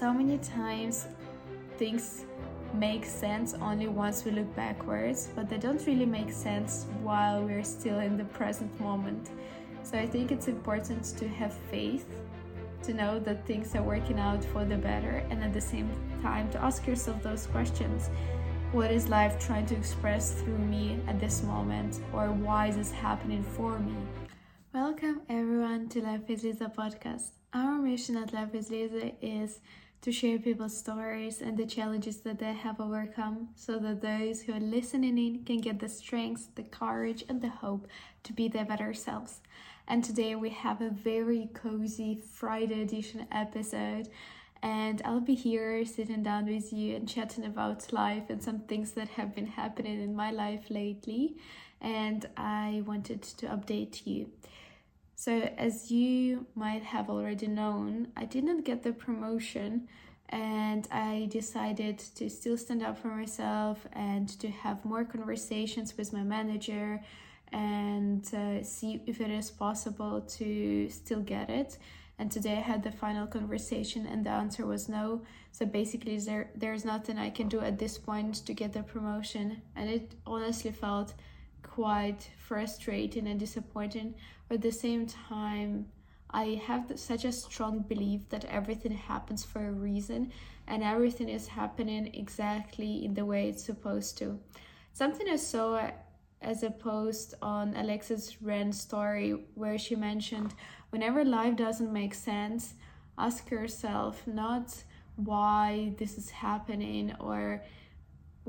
so many times things make sense only once we look backwards, but they don't really make sense while we're still in the present moment. So I think it's important to have faith, to know that things are working out for the better, and at the same time to ask yourself those questions. What is life trying to express through me at this moment, or why is this happening for me? Welcome everyone to Life is Liza podcast. Our mission at Life is Liza is to share people's stories and the challenges that they have overcome so that those who are listening in can get the strength, the courage, and the hope to be their better selves. And today we have a very cozy Friday edition episode. And I'll be here sitting down with you and chatting about life and some things that have been happening in my life lately. And I wanted to update you. So, as you might have already known, I didn't get the promotion and I decided to still stand up for myself and to have more conversations with my manager and uh, see if it is possible to still get it. And today I had the final conversation, and the answer was no. So basically, there there's nothing I can do at this point to get the promotion, and it honestly felt quite frustrating and disappointing. But at the same time, I have such a strong belief that everything happens for a reason and everything is happening exactly in the way it's supposed to. Something I saw as a post on Alexis Ren's story where she mentioned whenever life doesn't make sense, ask yourself not why this is happening or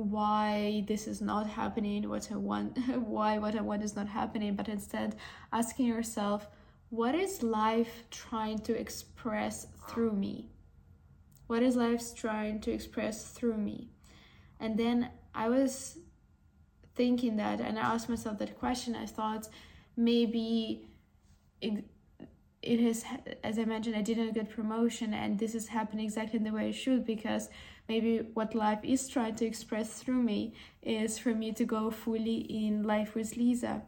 why this is not happening, what I want, why what I want is not happening, but instead asking yourself, what is life trying to express through me? What is life trying to express through me? And then I was thinking that, and I asked myself that question. I thought maybe it, is, as I mentioned, I didn't get promotion, and this is happening exactly the way it should because maybe what life is trying to express through me is for me to go fully in life with Liza.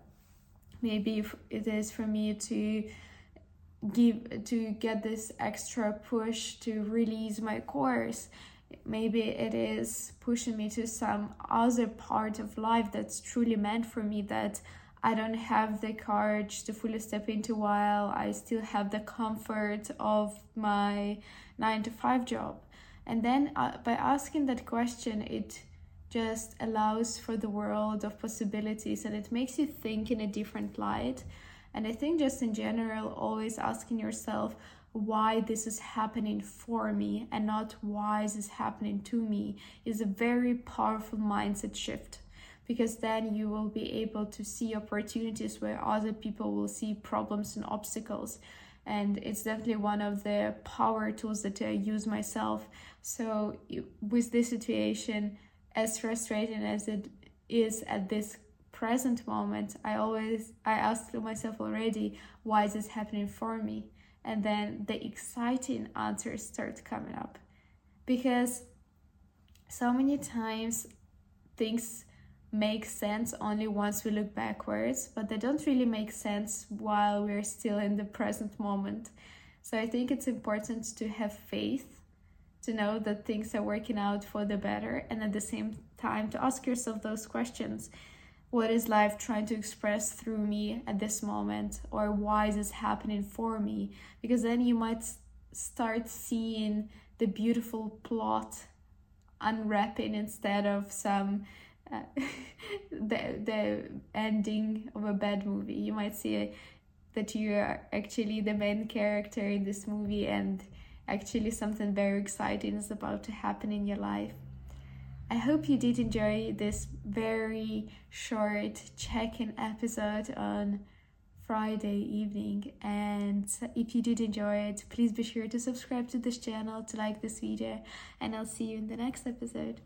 Maybe it is for me to give to get this extra push to release my course maybe it is pushing me to some other part of life that's truly meant for me that I don't have the courage to fully step into while I still have the comfort of my nine to five job. And then uh, by asking that question, it just allows for the world of possibilities and it makes you think in a different light. And I think, just in general, always asking yourself why this is happening for me and not why this is this happening to me is a very powerful mindset shift because then you will be able to see opportunities where other people will see problems and obstacles and it's definitely one of the power tools that I use myself. So with this situation, as frustrating as it is at this present moment, I always I ask myself already, why is this happening for me? And then the exciting answers start coming up. Because so many times things make sense only once we look backwards, but they don't really make sense while we're still in the present moment. So I think it's important to have faith, to know that things are working out for the better, and at the same time to ask yourself those questions. What is life trying to express through me at this moment? Or why is this happening for me? Because then you might start seeing the beautiful plot unwrapping instead of some the the ending of a bad movie. You might see uh, that you are actually the main character in this movie, and actually something very exciting is about to happen in your life. I hope you did enjoy this very short check-in episode on Friday evening. And if you did enjoy it, please be sure to subscribe to this channel, to like this video, and I'll see you in the next episode.